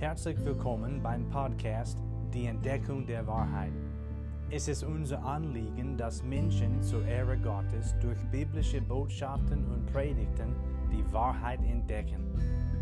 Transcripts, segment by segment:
Herzlich willkommen beim Podcast Die Entdeckung der Wahrheit. Es ist unser Anliegen, dass Menschen zur Ehre Gottes durch biblische Botschaften und Predigten die Wahrheit entdecken.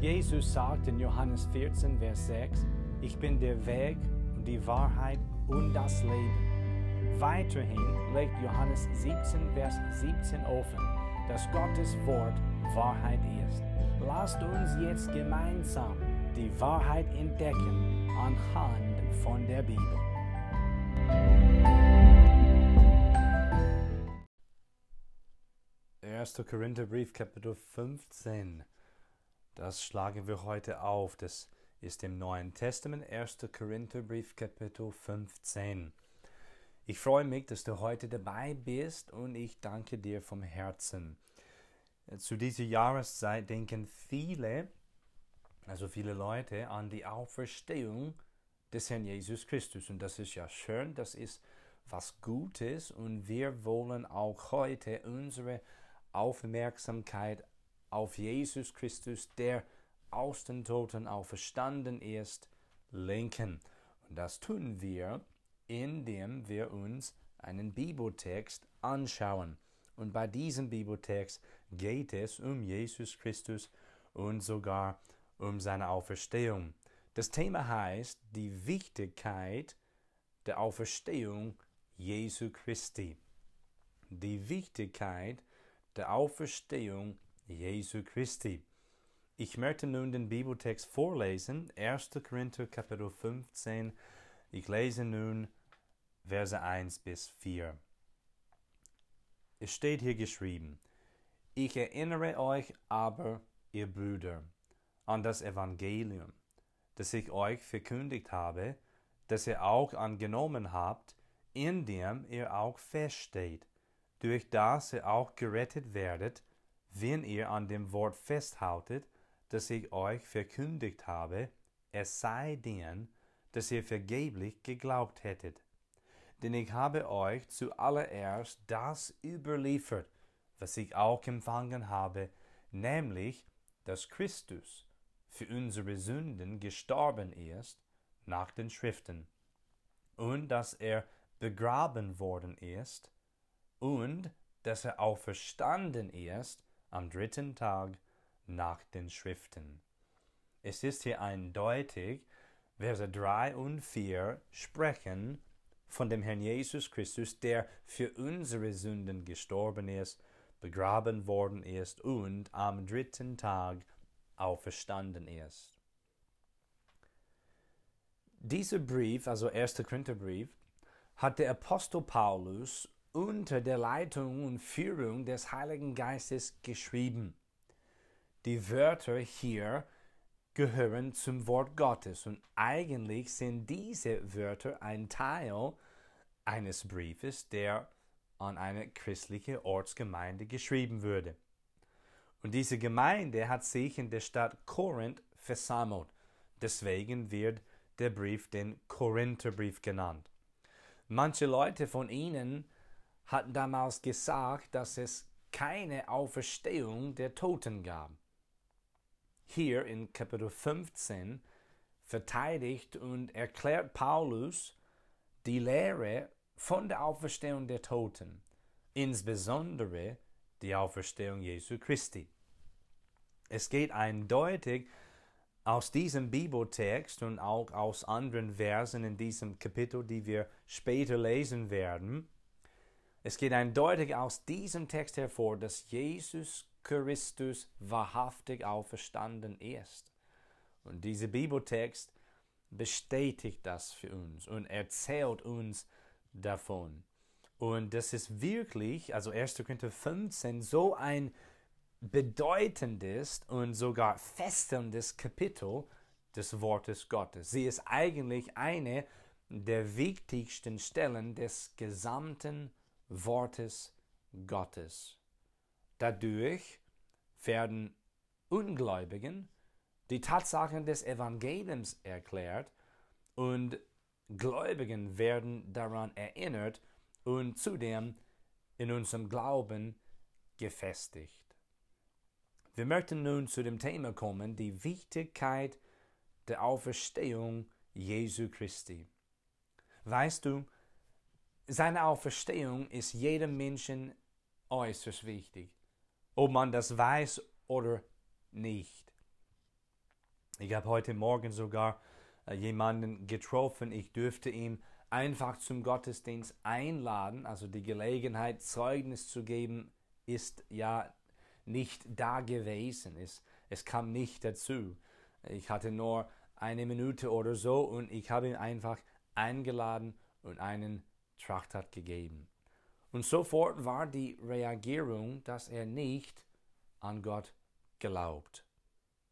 Jesus sagt in Johannes 14, Vers 6, Ich bin der Weg und die Wahrheit und das Leben. Weiterhin legt Johannes 17, Vers 17 offen, dass Gottes Wort Wahrheit ist. Lasst uns jetzt gemeinsam die Wahrheit entdecken anhand von der Bibel. Erster Korintherbrief Kapitel 15. Das schlagen wir heute auf. Das ist im Neuen Testament 1. Korintherbrief Kapitel 15. Ich freue mich, dass du heute dabei bist und ich danke dir vom Herzen. Zu dieser Jahreszeit denken viele, also viele Leute, an die Auferstehung des Herrn Jesus Christus. Und das ist ja schön, das ist was Gutes und wir wollen auch heute unsere Aufmerksamkeit auf Jesus Christus, der aus den Toten auferstanden ist, lenken. Und das tun wir, indem wir uns einen Bibeltext anschauen. Und bei diesem Bibeltext geht es um Jesus Christus und sogar um seine Auferstehung. Das Thema heißt die Wichtigkeit der Auferstehung Jesu Christi. Die Wichtigkeit der Auferstehung Jesu Christi. Ich möchte nun den Bibeltext vorlesen, 1. Korinther Kapitel 15. Ich lese nun Verse 1 bis 4. Es steht hier geschrieben, ich erinnere euch aber, ihr Brüder, an das Evangelium, das ich euch verkündigt habe, das ihr auch angenommen habt, in dem ihr auch feststeht, durch das ihr auch gerettet werdet, wenn ihr an dem Wort festhaltet, das ich euch verkündigt habe, es sei denn, dass ihr vergeblich geglaubt hättet. Denn ich habe euch zuallererst das überliefert, was ich auch empfangen habe, nämlich, dass Christus für unsere Sünden gestorben ist nach den Schriften, und dass er begraben worden ist, und dass er auferstanden ist am dritten Tag nach den Schriften. Es ist hier eindeutig, Verse 3 und 4 sprechen von dem Herrn Jesus Christus, der für unsere Sünden gestorben ist, begraben worden ist und am dritten Tag auferstanden ist. Dieser Brief, also 1. Korintherbrief, hat der Apostel Paulus unter der Leitung und Führung des Heiligen Geistes geschrieben. Die Wörter hier gehören zum Wort Gottes. Und eigentlich sind diese Wörter ein Teil eines Briefes, der an eine christliche Ortsgemeinde geschrieben würde. Und diese Gemeinde hat sich in der Stadt Korinth versammelt. Deswegen wird der Brief den Korintherbrief genannt. Manche Leute von ihnen hatten damals gesagt, dass es keine Auferstehung der Toten gab hier in Kapitel 15 verteidigt und erklärt Paulus die Lehre von der Auferstehung der Toten, insbesondere die Auferstehung Jesu Christi. Es geht eindeutig aus diesem Bibeltext und auch aus anderen Versen in diesem Kapitel, die wir später lesen werden, es geht eindeutig aus diesem Text hervor, dass Jesus Christus wahrhaftig auferstanden ist. Und dieser Bibeltext bestätigt das für uns und erzählt uns davon. Und das ist wirklich, also 1. Korinther 15, so ein bedeutendes und sogar fesselndes Kapitel des Wortes Gottes. Sie ist eigentlich eine der wichtigsten Stellen des gesamten Wortes Gottes. Dadurch werden Ungläubigen die Tatsachen des Evangeliums erklärt und Gläubigen werden daran erinnert und zudem in unserem Glauben gefestigt. Wir möchten nun zu dem Thema kommen, die Wichtigkeit der Auferstehung Jesu Christi. Weißt du, seine Auferstehung ist jedem Menschen äußerst wichtig, ob man das weiß oder nicht. Ich habe heute Morgen sogar äh, jemanden getroffen, ich dürfte ihm einfach zum Gottesdienst einladen, also die Gelegenheit, Zeugnis zu geben, ist ja nicht da gewesen. Es, es kam nicht dazu. Ich hatte nur eine Minute oder so und ich habe ihn einfach eingeladen und einen Trachtat gegeben. Und sofort war die Reagierung, dass er nicht an Gott glaubt.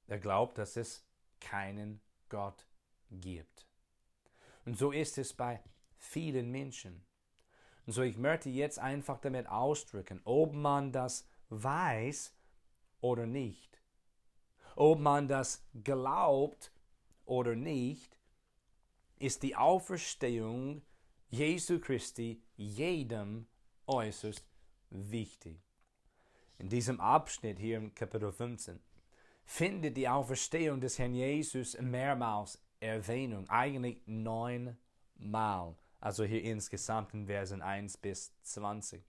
Er glaubt, dass es keinen Gott gibt. Und so ist es bei vielen Menschen. Und so ich möchte jetzt einfach damit ausdrücken, ob man das weiß oder nicht. Ob man das glaubt oder nicht, ist die Auferstehung Jesu Christi jedem äußerst wichtig. In diesem Abschnitt hier im Kapitel 15 findet die Auferstehung des Herrn Jesus mehrmals Erwähnung, eigentlich neunmal, also hier insgesamt in Versen 1 bis 20.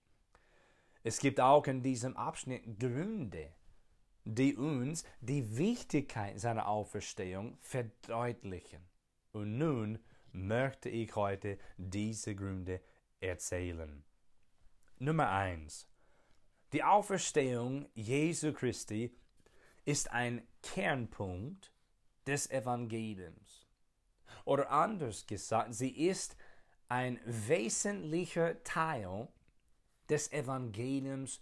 Es gibt auch in diesem Abschnitt Gründe, die uns die Wichtigkeit seiner Auferstehung verdeutlichen. Und nun möchte ich heute diese Gründe erzählen. Nummer 1. Die Auferstehung Jesu Christi ist ein Kernpunkt des Evangeliums. Oder anders gesagt, sie ist ein wesentlicher Teil des Evangeliums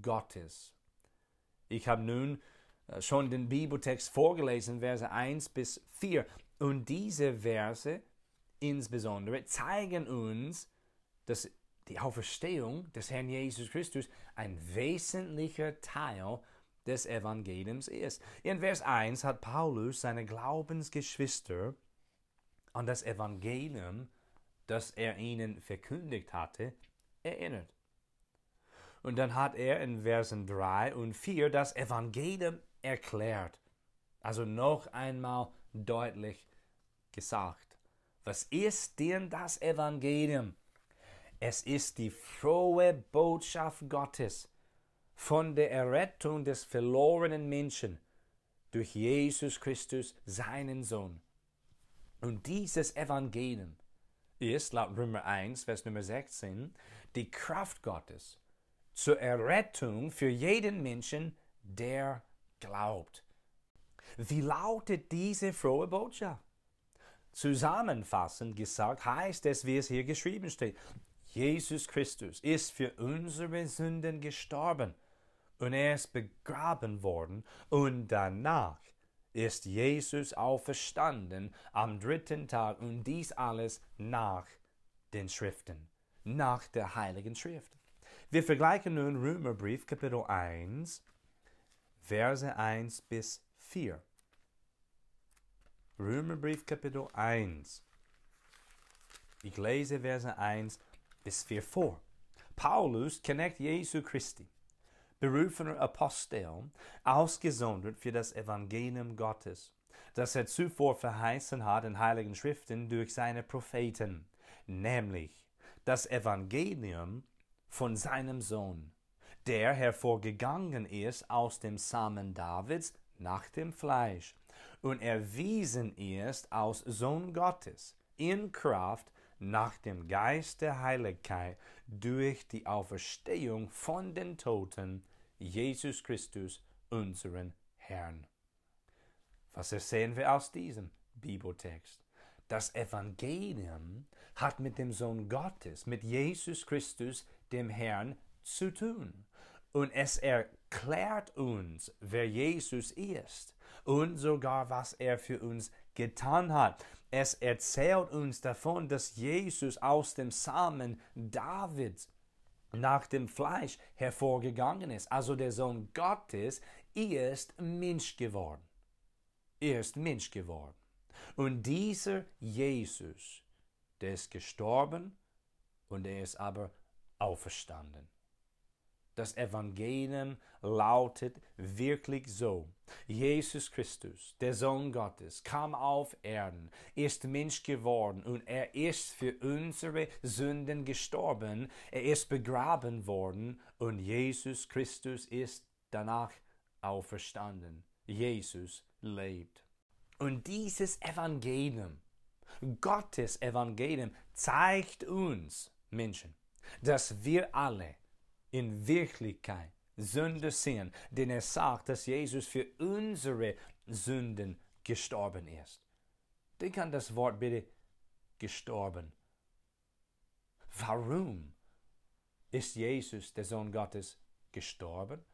Gottes. Ich habe nun äh, schon den Bibeltext vorgelesen, Verse 1 bis 4. Und diese Verse insbesondere zeigen uns, dass die Auferstehung des Herrn Jesus Christus ein wesentlicher Teil des Evangeliums ist. In Vers 1 hat Paulus seine Glaubensgeschwister an das Evangelium, das er ihnen verkündigt hatte, erinnert. Und dann hat er in Versen 3 und 4 das Evangelium erklärt. Also noch einmal deutlich gesagt. Was ist denn das Evangelium? Es ist die frohe Botschaft Gottes von der Errettung des verlorenen Menschen durch Jesus Christus, seinen Sohn. Und dieses Evangelium ist laut Römer 1, Vers Nummer 16, die Kraft Gottes zur Errettung für jeden Menschen, der glaubt. Wie lautet diese frohe Botschaft? Zusammenfassend gesagt heißt es, wie es hier geschrieben steht, Jesus Christus ist für unsere Sünden gestorben und er ist begraben worden und danach ist Jesus auferstanden am dritten Tag und dies alles nach den Schriften, nach der Heiligen Schrift. Wir vergleichen nun Römerbrief Kapitel 1, Verse 1 bis 4. Römerbrief Kapitel 1. Ich lese Verse 1 bis 4 vor. Paulus kennt Jesu Christi, berufener Apostel, ausgesondert für das Evangelium Gottes, das er zuvor verheißen hat in heiligen Schriften durch seine Propheten, nämlich das Evangelium von seinem Sohn, der hervorgegangen ist aus dem Samen Davids nach dem Fleisch und erwiesen ist aus Sohn Gottes in Kraft nach dem Geist der Heiligkeit durch die Auferstehung von den Toten Jesus Christus, unseren Herrn. Was ersehen wir aus diesem Bibeltext? Das Evangelium hat mit dem Sohn Gottes, mit Jesus Christus, dem Herrn, zu tun. Und es erklärt uns, wer Jesus ist und sogar, was er für uns getan hat. Es erzählt uns davon, dass Jesus aus dem Samen Davids nach dem Fleisch hervorgegangen ist. Also der Sohn Gottes ist Mensch geworden. Er ist Mensch geworden. Und dieser Jesus, der ist gestorben und er ist aber auferstanden. Das Evangelium lautet wirklich so. Jesus Christus, der Sohn Gottes, kam auf Erden, ist Mensch geworden und er ist für unsere Sünden gestorben, er ist begraben worden und Jesus Christus ist danach auferstanden. Jesus lebt. Und dieses Evangelium, Gottes Evangelium, zeigt uns Menschen, dass wir alle in Wirklichkeit Sünde sind, denn er sagt, dass Jesus für unsere Sünden gestorben ist. Denk an das Wort bitte gestorben. Warum ist Jesus, der Sohn Gottes, gestorben?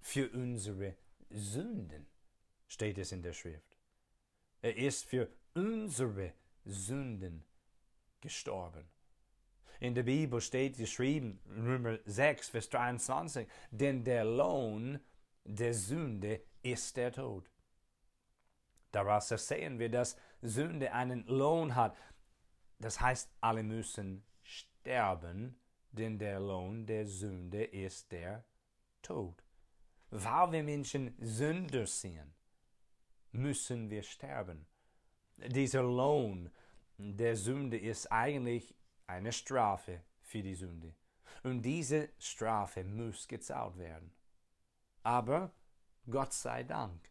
Für unsere Sünden steht es in der Schrift. Er ist für unsere Sünden gestorben. In der Bibel steht geschrieben, Römer 6, Vers 23, denn der Lohn der Sünde ist der Tod. Daraus sehen wir, dass Sünde einen Lohn hat. Das heißt, alle müssen sterben, denn der Lohn der Sünde ist der Tod. Weil wir Menschen Sünder sind, müssen wir sterben. Dieser Lohn der Sünde ist eigentlich eine Strafe für die Sünde. Und diese Strafe muss gezahlt werden. Aber Gott sei Dank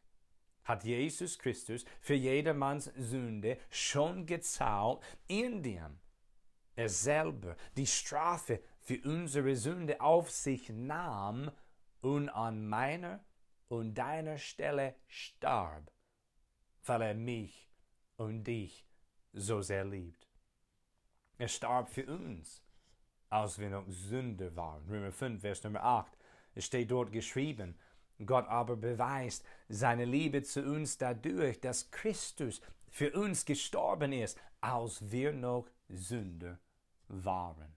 hat Jesus Christus für jedermanns Sünde schon gezahlt, indem er selber die Strafe für unsere Sünde auf sich nahm und an meiner und deiner Stelle starb, weil er mich und dich so sehr liebt. Er starb für uns, als wir noch Sünder waren. Römer 5, Vers Nummer 8. Es steht dort geschrieben, Gott aber beweist seine Liebe zu uns dadurch, dass Christus für uns gestorben ist, als wir noch Sünder waren.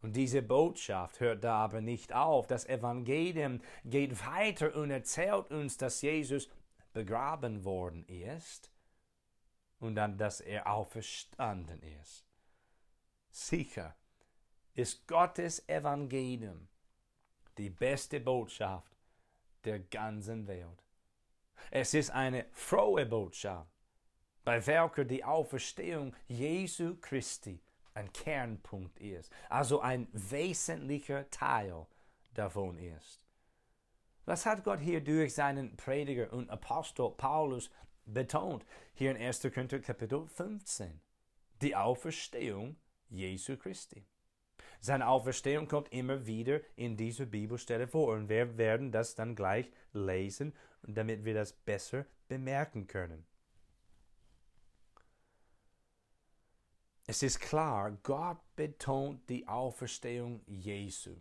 Und diese Botschaft hört da aber nicht auf. Das Evangelium geht weiter und erzählt uns, dass Jesus begraben worden ist und dann, dass er auferstanden ist. Sicher ist Gottes Evangelium die beste Botschaft der ganzen Welt. Es ist eine frohe Botschaft, bei welcher die Auferstehung Jesu Christi ein Kernpunkt ist, also ein wesentlicher Teil davon ist. Was hat Gott hier durch seinen Prediger und Apostel Paulus betont? Hier in 1. Korinther Kapitel 15. Die Auferstehung Jesu Christi. Seine Auferstehung kommt immer wieder in dieser Bibelstelle vor und wir werden das dann gleich lesen, damit wir das besser bemerken können. Es ist klar, Gott betont die Auferstehung Jesu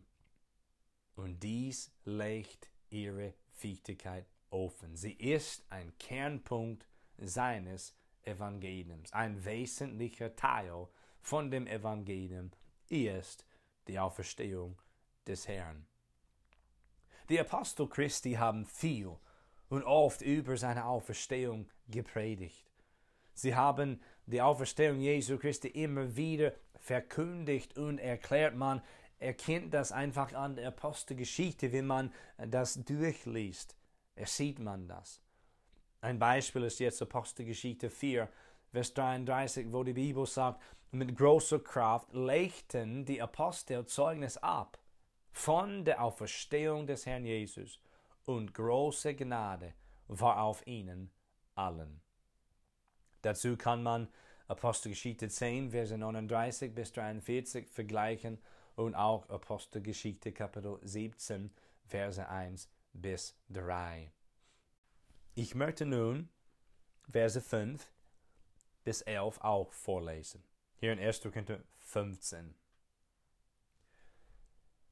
und dies legt ihre Wichtigkeit offen. Sie ist ein Kernpunkt seines Evangeliums, ein wesentlicher Teil von dem Evangelium ist die Auferstehung des Herrn. Die Apostel Christi haben viel und oft über seine Auferstehung gepredigt. Sie haben die Auferstehung Jesu Christi immer wieder verkündigt und erklärt. Man erkennt das einfach an der Apostelgeschichte, wenn man das durchliest. Sieht man das. Ein Beispiel ist jetzt Apostelgeschichte 4, Vers 33, wo die Bibel sagt, mit großer Kraft legten die Apostel Zeugnis ab von der Auferstehung des Herrn Jesus und große Gnade war auf ihnen allen. Dazu kann man Apostelgeschichte 10, Verse 39 bis 43 vergleichen und auch Apostelgeschichte Kapitel 17, Verse 1 bis 3. Ich möchte nun Verse 5 bis 11 auch vorlesen. Hier in 1. Korinther 15.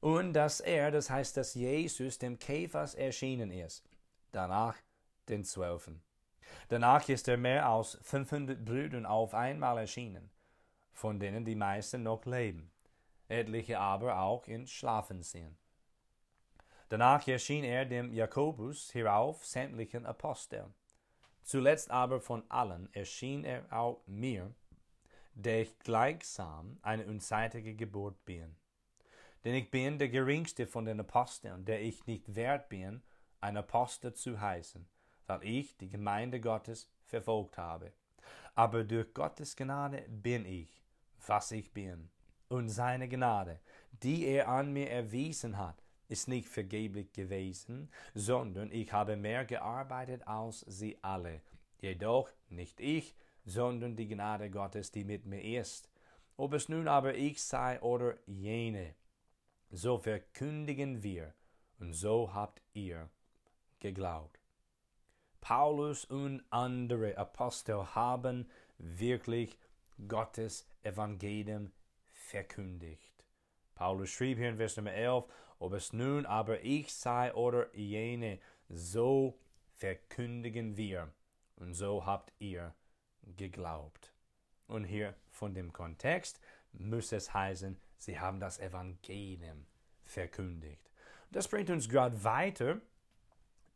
Und dass er, das heißt, dass Jesus dem Käfers erschienen ist, danach den Zwölfen. Danach ist er mehr als 500 Brüdern auf einmal erschienen, von denen die meisten noch leben, etliche aber auch in Schlafen sind. Danach erschien er dem Jakobus, hierauf sämtlichen Aposteln. Zuletzt aber von allen erschien er auch mir, der ich gleichsam eine unzeitige Geburt bin. Denn ich bin der geringste von den Aposteln, der ich nicht wert bin, ein Apostel zu heißen, weil ich die Gemeinde Gottes verfolgt habe. Aber durch Gottes Gnade bin ich, was ich bin. Und seine Gnade, die er an mir erwiesen hat, ist nicht vergeblich gewesen, sondern ich habe mehr gearbeitet als sie alle. Jedoch nicht ich, sondern die Gnade Gottes, die mit mir ist. Ob es nun aber ich sei oder jene, so verkündigen wir, und so habt ihr geglaubt. Paulus und andere Apostel haben wirklich Gottes Evangelium verkündigt. Paulus schrieb hier in Vers Nummer 11, ob es nun aber ich sei oder jene, so verkündigen wir, und so habt ihr geglaubt. Und hier von dem Kontext muss es heißen, sie haben das Evangelium verkündigt. Das bringt uns gerade weiter.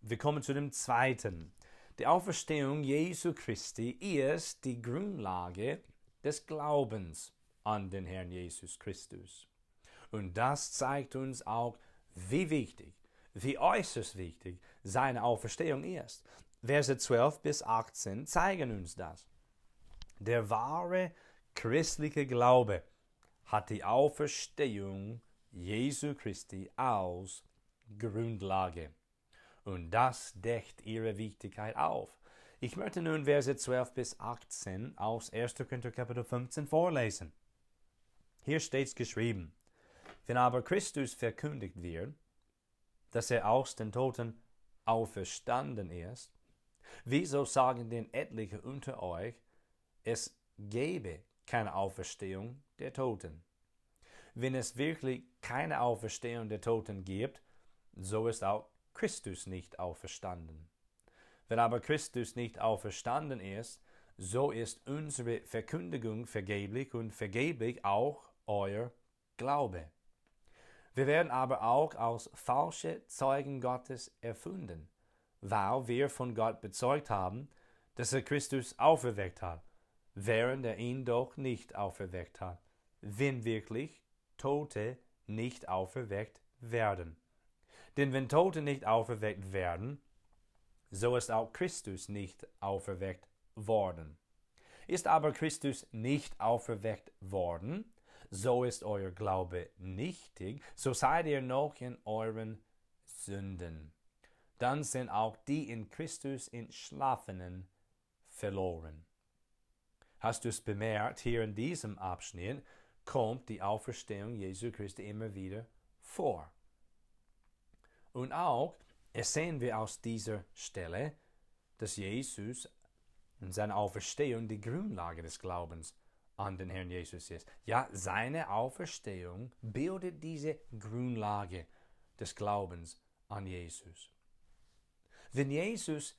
Wir kommen zu dem zweiten. Die Auferstehung Jesu Christi ist die Grundlage des Glaubens an den Herrn Jesus Christus. Und das zeigt uns auch, wie wichtig, wie äußerst wichtig seine Auferstehung ist. Verse 12 bis 18 zeigen uns das. Der wahre christliche Glaube hat die Auferstehung Jesu Christi als Grundlage. Und das deckt ihre Wichtigkeit auf. Ich möchte nun Verse 12 bis 18 aus 1. Korinther Kapitel 15 vorlesen. Hier steht geschrieben, wenn aber Christus verkündigt wird, dass er aus den Toten auferstanden ist, wieso sagen denn etliche unter euch, es gäbe keine Auferstehung der Toten. Wenn es wirklich keine Auferstehung der Toten gibt, so ist auch Christus nicht auferstanden. Wenn aber Christus nicht auferstanden ist, so ist unsere Verkündigung vergeblich und vergeblich auch euer Glaube. Wir werden aber auch als falsche Zeugen Gottes erfunden, weil wir von Gott bezeugt haben, dass er Christus auferweckt hat während er ihn doch nicht auferweckt hat, wenn wirklich Tote nicht auferweckt werden. Denn wenn Tote nicht auferweckt werden, so ist auch Christus nicht auferweckt worden. Ist aber Christus nicht auferweckt worden, so ist euer Glaube nichtig, so seid ihr noch in euren Sünden. Dann sind auch die in Christus entschlafenen verloren. Hast du es bemerkt, hier in diesem Abschnitt kommt die Auferstehung Jesu Christi immer wieder vor. Und auch sehen wir aus dieser Stelle, dass Jesus in seiner Auferstehung die Grundlage des Glaubens an den Herrn Jesus ist. Ja, seine Auferstehung bildet diese Grundlage des Glaubens an Jesus. Wenn Jesus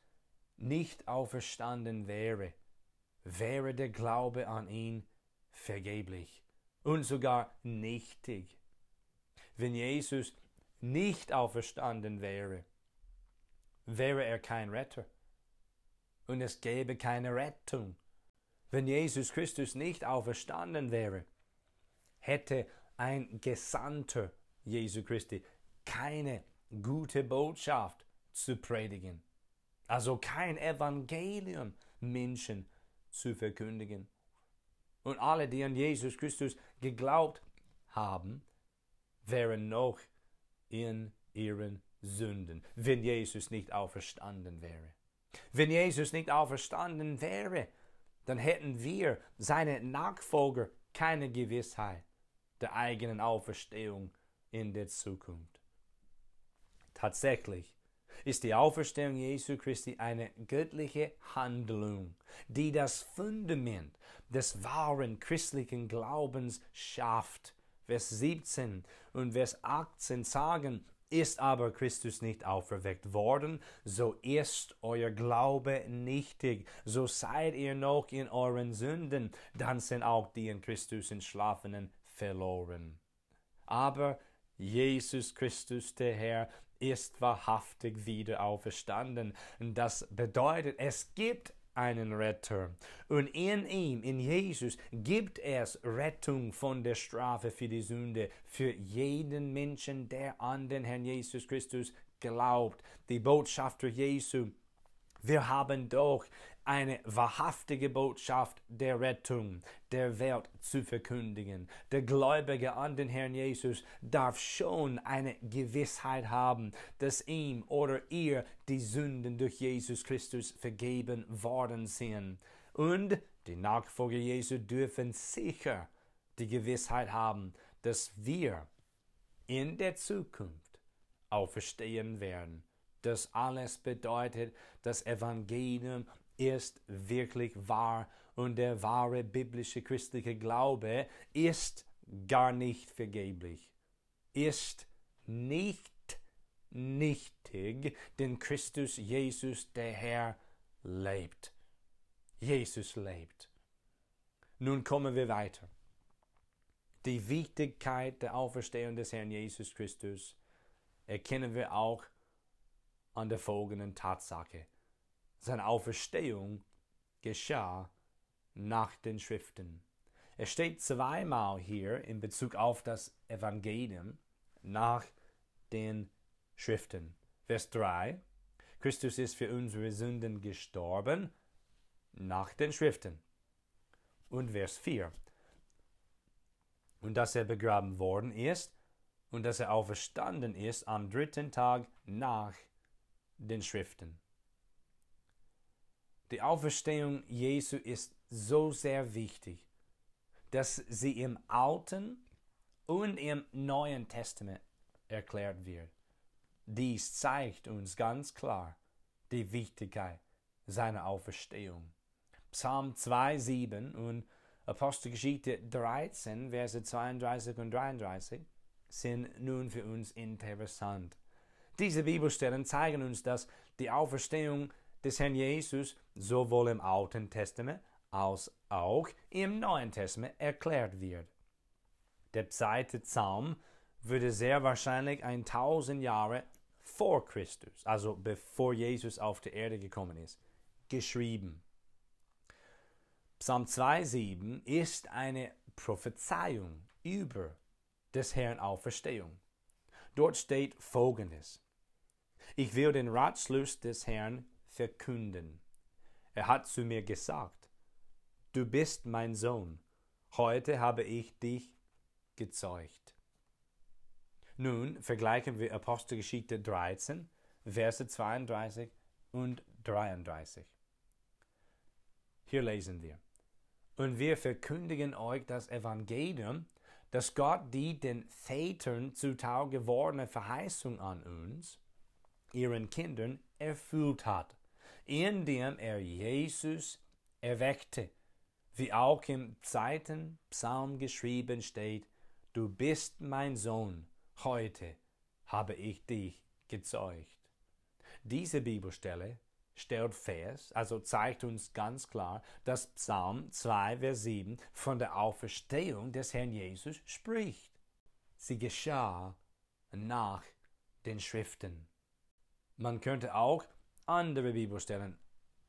nicht auferstanden wäre, wäre der Glaube an ihn vergeblich und sogar nichtig. Wenn Jesus nicht auferstanden wäre, wäre er kein Retter und es gäbe keine Rettung. Wenn Jesus Christus nicht auferstanden wäre, hätte ein Gesandter Jesu Christi keine gute Botschaft zu predigen. Also kein Evangelium Menschen zu verkündigen. Und alle, die an Jesus Christus geglaubt haben, wären noch in ihren Sünden, wenn Jesus nicht auferstanden wäre. Wenn Jesus nicht auferstanden wäre, dann hätten wir, seine Nachfolger, keine Gewissheit der eigenen Auferstehung in der Zukunft. Tatsächlich ist die Auferstehung Jesu Christi eine göttliche Handlung, die das Fundament des wahren christlichen Glaubens schafft. Vers 17 und Vers 18 sagen, ist aber Christus nicht auferweckt worden, so ist euer Glaube nichtig, so seid ihr noch in euren Sünden, dann sind auch die in Christus entschlafenen verloren. Aber Jesus Christus, der Herr, ist wahrhaftig wieder auferstanden. Das bedeutet, es gibt einen Retter. Und in ihm, in Jesus, gibt es Rettung von der Strafe für die Sünde, für jeden Menschen, der an den Herrn Jesus Christus glaubt. Die Botschafter Jesu wir haben doch eine wahrhaftige Botschaft der Rettung der Welt zu verkündigen. Der Gläubige an den Herrn Jesus darf schon eine Gewissheit haben, dass ihm oder ihr die Sünden durch Jesus Christus vergeben worden sind. Und die Nachfolger Jesu dürfen sicher die Gewissheit haben, dass wir in der Zukunft auferstehen werden. Das alles bedeutet, das Evangelium ist wirklich wahr und der wahre biblische christliche Glaube ist gar nicht vergeblich, ist nicht nichtig, denn Christus Jesus der Herr lebt. Jesus lebt. Nun kommen wir weiter. Die Wichtigkeit der Auferstehung des Herrn Jesus Christus erkennen wir auch an der folgenden Tatsache. Seine Auferstehung geschah nach den Schriften. Es steht zweimal hier in Bezug auf das Evangelium nach den Schriften. Vers 3. Christus ist für unsere Sünden gestorben nach den Schriften. Und Vers 4. Und dass er begraben worden ist und dass er auferstanden ist am dritten Tag nach den Schriften. Die Auferstehung Jesu ist so sehr wichtig, dass sie im Alten und im Neuen Testament erklärt wird. Dies zeigt uns ganz klar die Wichtigkeit seiner Auferstehung. Psalm 2,7 und Apostelgeschichte 13, Verse 32 und 33 sind nun für uns interessant. Diese Bibelstellen zeigen uns, dass die Auferstehung des Herrn Jesus sowohl im Alten Testament als auch im Neuen Testament erklärt wird. Der zweite Psalm würde sehr wahrscheinlich 1000 Jahre vor Christus, also bevor Jesus auf die Erde gekommen ist, geschrieben. Psalm 2,7 ist eine Prophezeiung über des Herrn Auferstehung. Dort steht folgendes. Ich will den Ratschluss des Herrn verkünden. Er hat zu mir gesagt, du bist mein Sohn, heute habe ich dich gezeugt. Nun vergleichen wir Apostelgeschichte 13, Verse 32 und 33. Hier lesen wir. Und wir verkündigen euch das Evangelium, dass Gott die den Vätern zuteil gewordene Verheißung an uns, ihren Kindern, erfüllt hat, indem er Jesus erweckte, wie auch im zweiten Psalm geschrieben steht, Du bist mein Sohn, heute habe ich dich gezeugt. Diese Bibelstelle stellt fest, also zeigt uns ganz klar, dass Psalm 2, Vers 7 von der Auferstehung des Herrn Jesus spricht. Sie geschah nach den Schriften. Man könnte auch andere Bibelstellen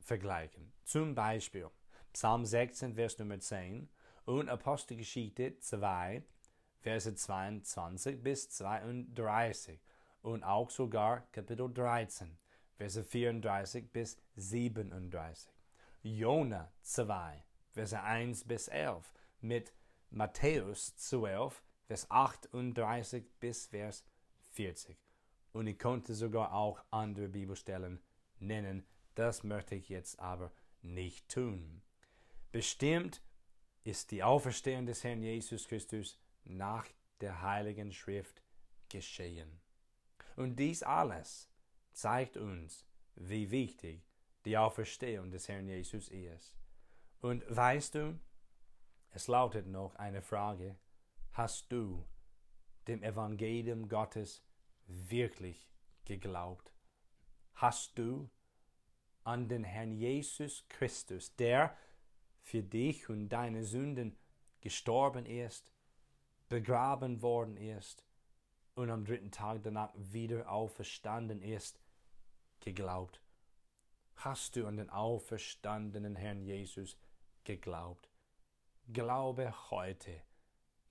vergleichen. Zum Beispiel Psalm 16, Vers Nummer 10 und Apostelgeschichte 2, Verse 22 bis 32 und auch sogar Kapitel 13, Verse 34 bis 37. Jona 2, Verse 1 bis 11 mit Matthäus 12, Vers 38 bis Vers 40. Und ich konnte sogar auch andere Bibelstellen nennen, das möchte ich jetzt aber nicht tun. Bestimmt ist die Auferstehung des Herrn Jesus Christus nach der Heiligen Schrift geschehen. Und dies alles zeigt uns, wie wichtig die Auferstehung des Herrn Jesus ist. Und weißt du, es lautet noch eine Frage, hast du dem Evangelium Gottes wirklich geglaubt? Hast du an den Herrn Jesus Christus, der für dich und deine Sünden gestorben ist, begraben worden ist und am dritten Tag danach wieder auferstanden ist, geglaubt. Hast du an den auferstandenen Herrn Jesus geglaubt? Glaube heute,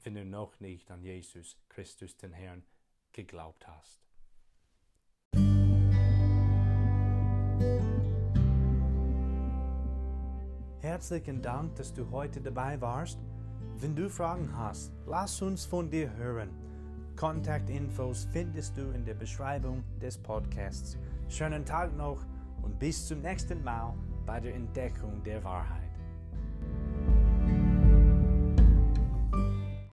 wenn du noch nicht an Jesus Christus den Herrn geglaubt hast. Herzlichen Dank, dass du heute dabei warst. Wenn du Fragen hast, lass uns von dir hören. Kontaktinfos findest du in der Beschreibung des Podcasts. Schönen Tag noch und bis zum nächsten Mal bei der Entdeckung der Wahrheit.